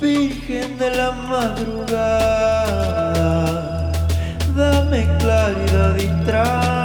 Virgen de la madrugada, dame claridad y tranquilidad.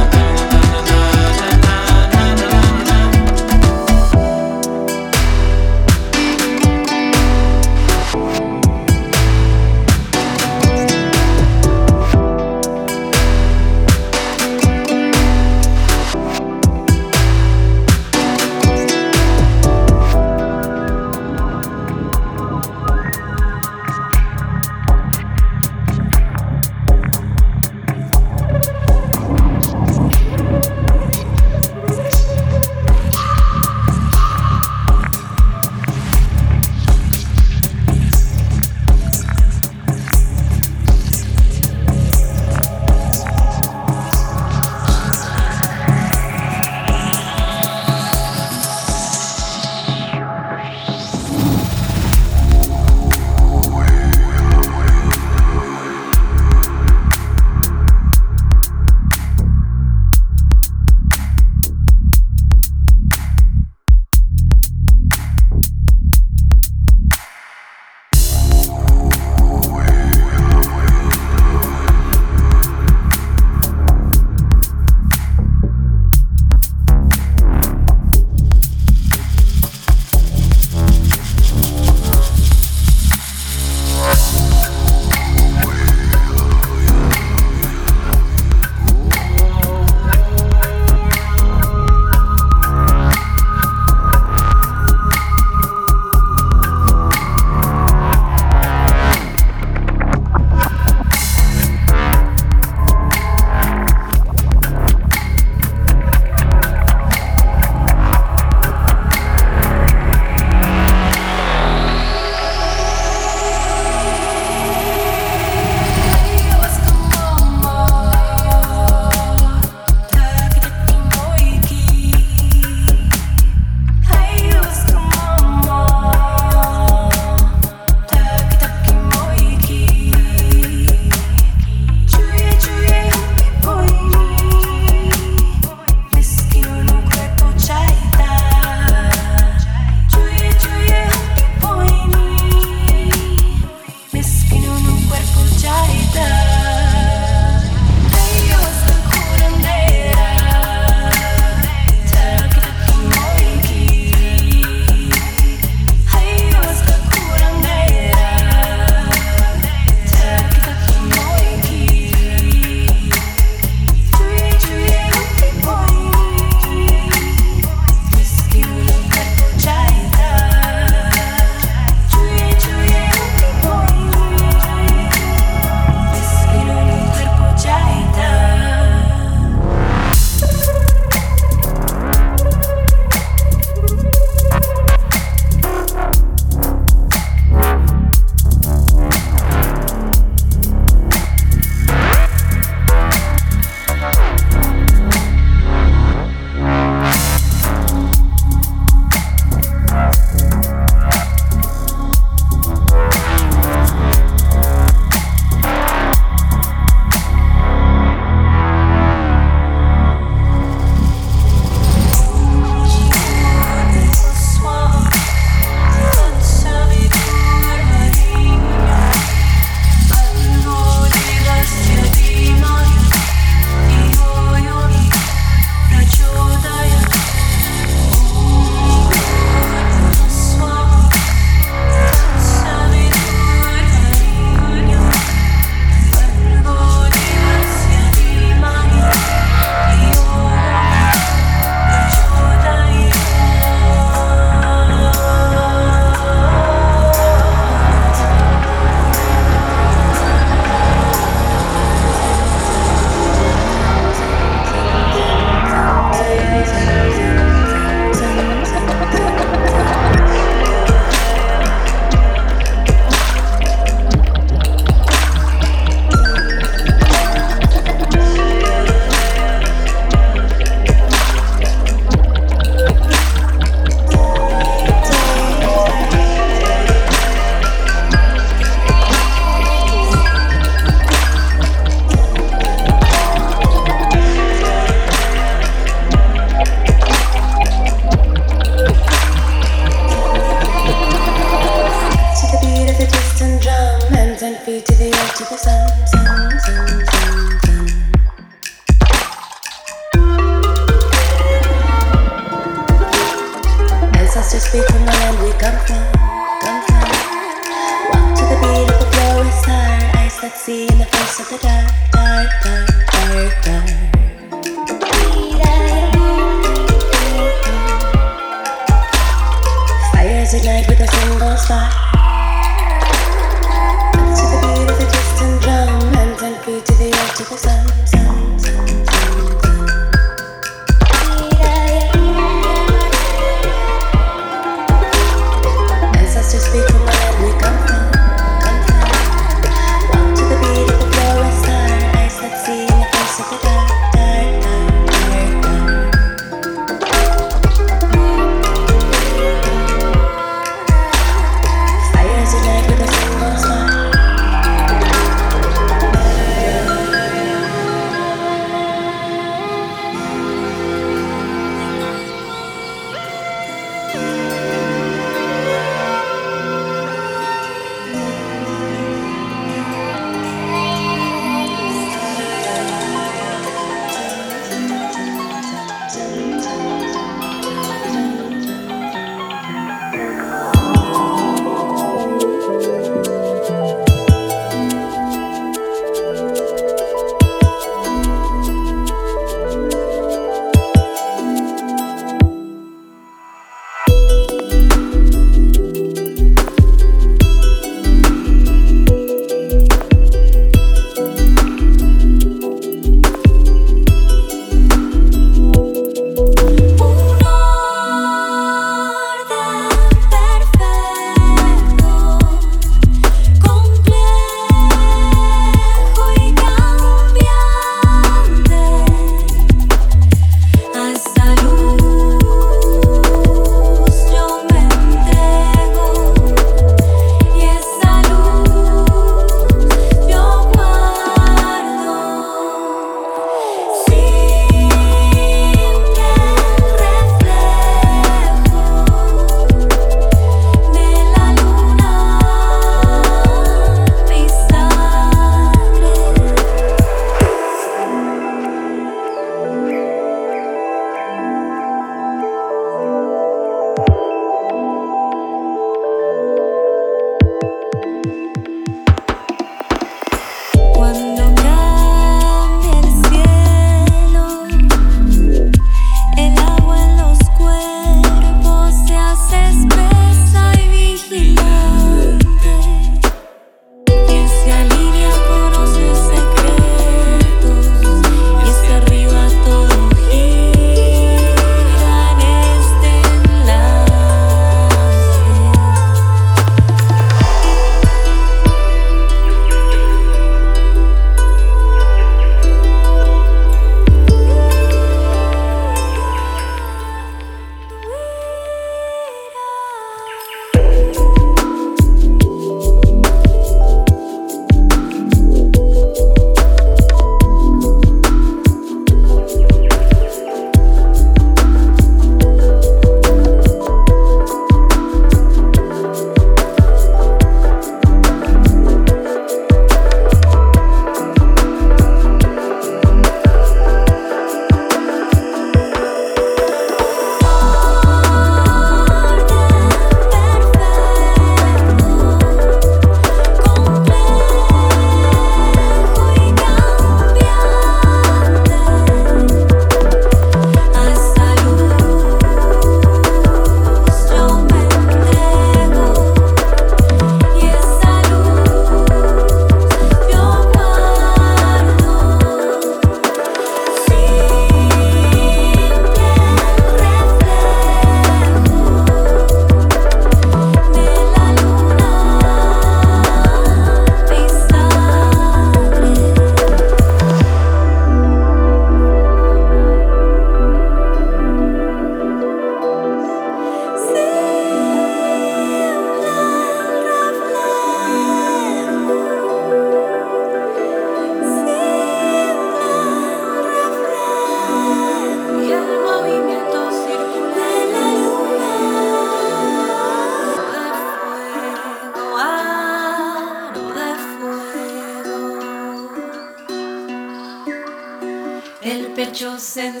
Florito en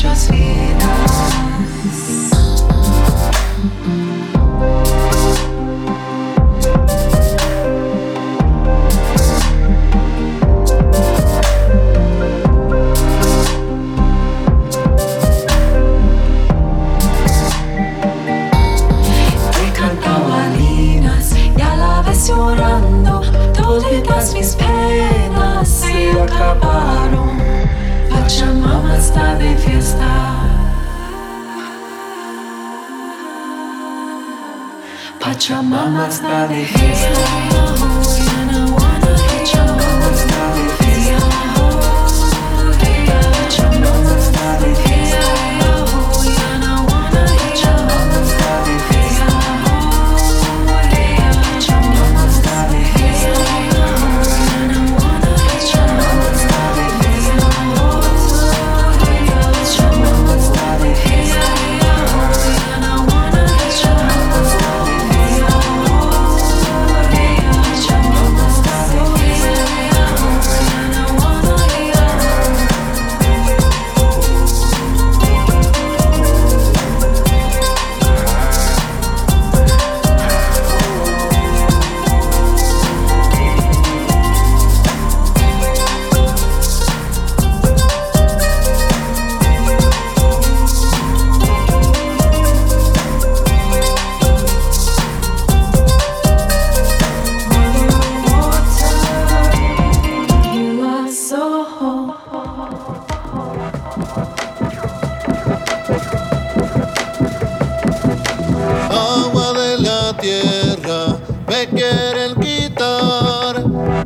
Just me.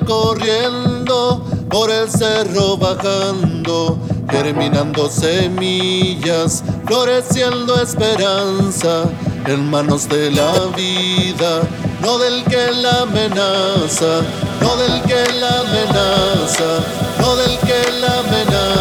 corriendo por el cerro bajando, germinando semillas, floreciendo esperanza en manos de la vida, no del que la amenaza, no del que la amenaza, no del que la amenaza.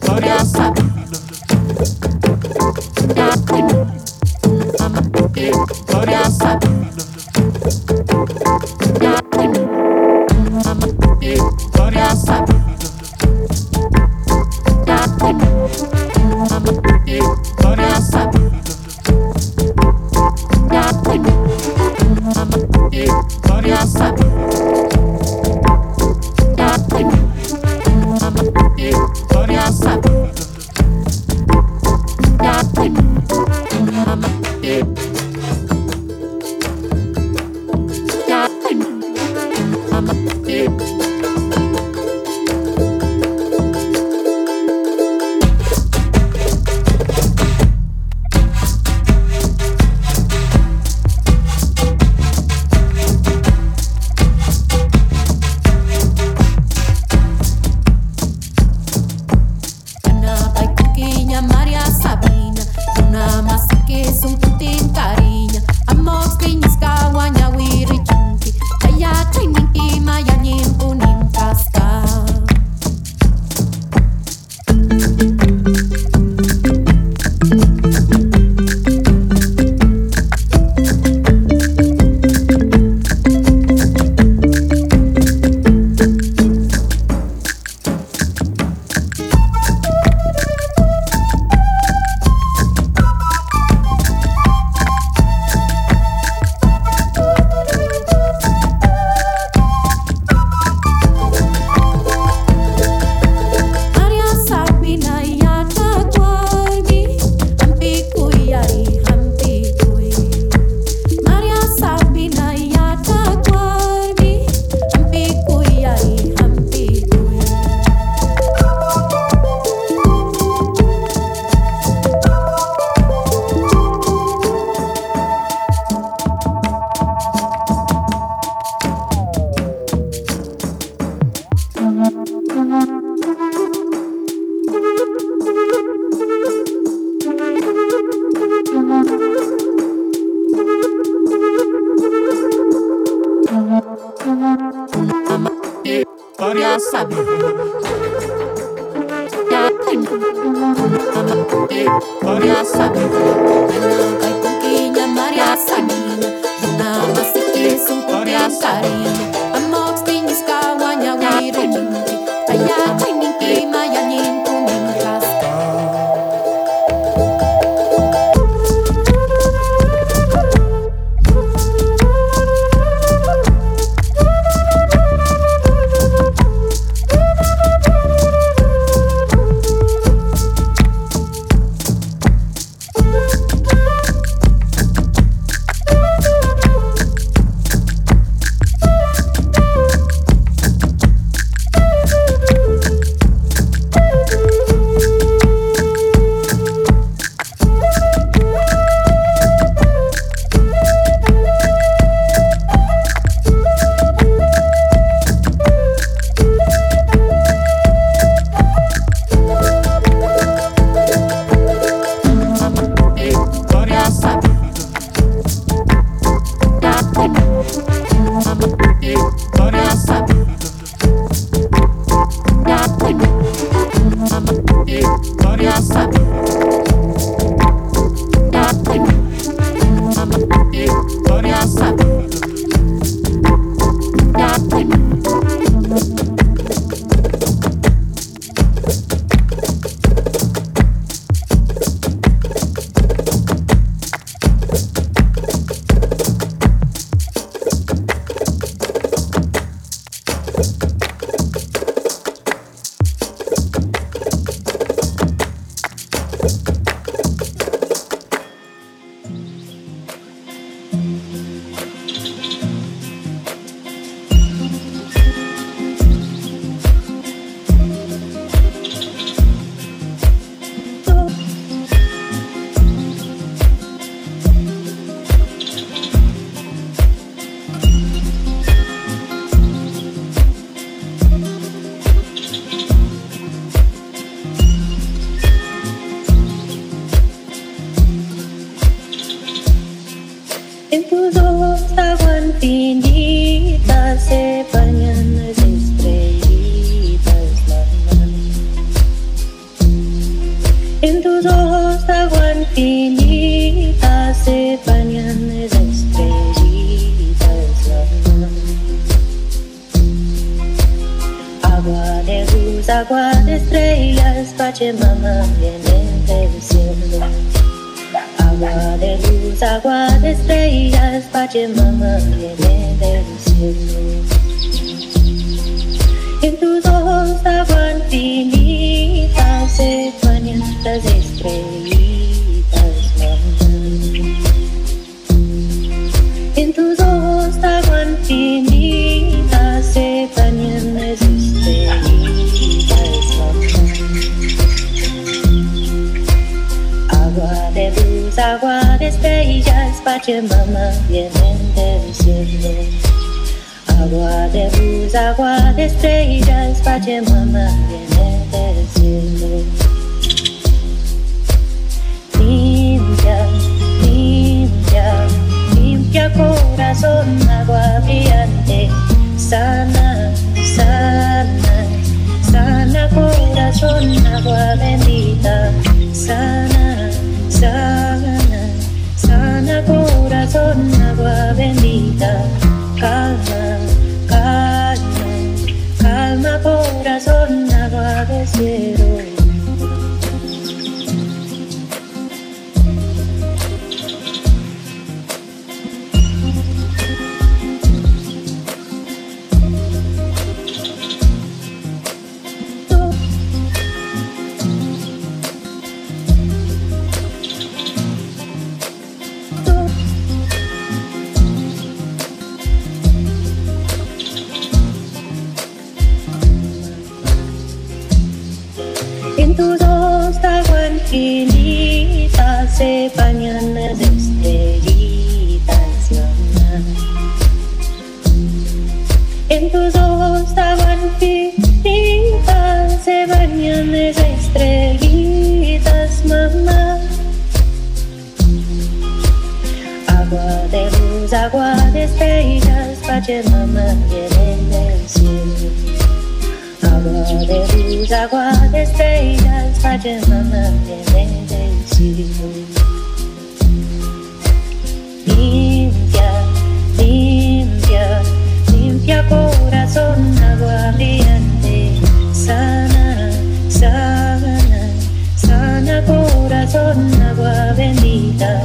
Gloria Sap. Pachamama vienen del cielo. Agua de luz, agua de estrellas, Pachamama viene del cielo. Limpia, limpia, limpia corazón, agua brillante, sana, sana, sana corazón, agua bendita, sana, sana, corazón, agua bendita, calma, calma, calma corazón, agua del cielo. Agua de estrellas, Pachamama vienen del cielo. Agua de luz, agua de estrellas, Pachamama viene del cielo. Limpia, limpia, limpia corazón, agua brillante, sana, sana, sana corazón, agua bendita,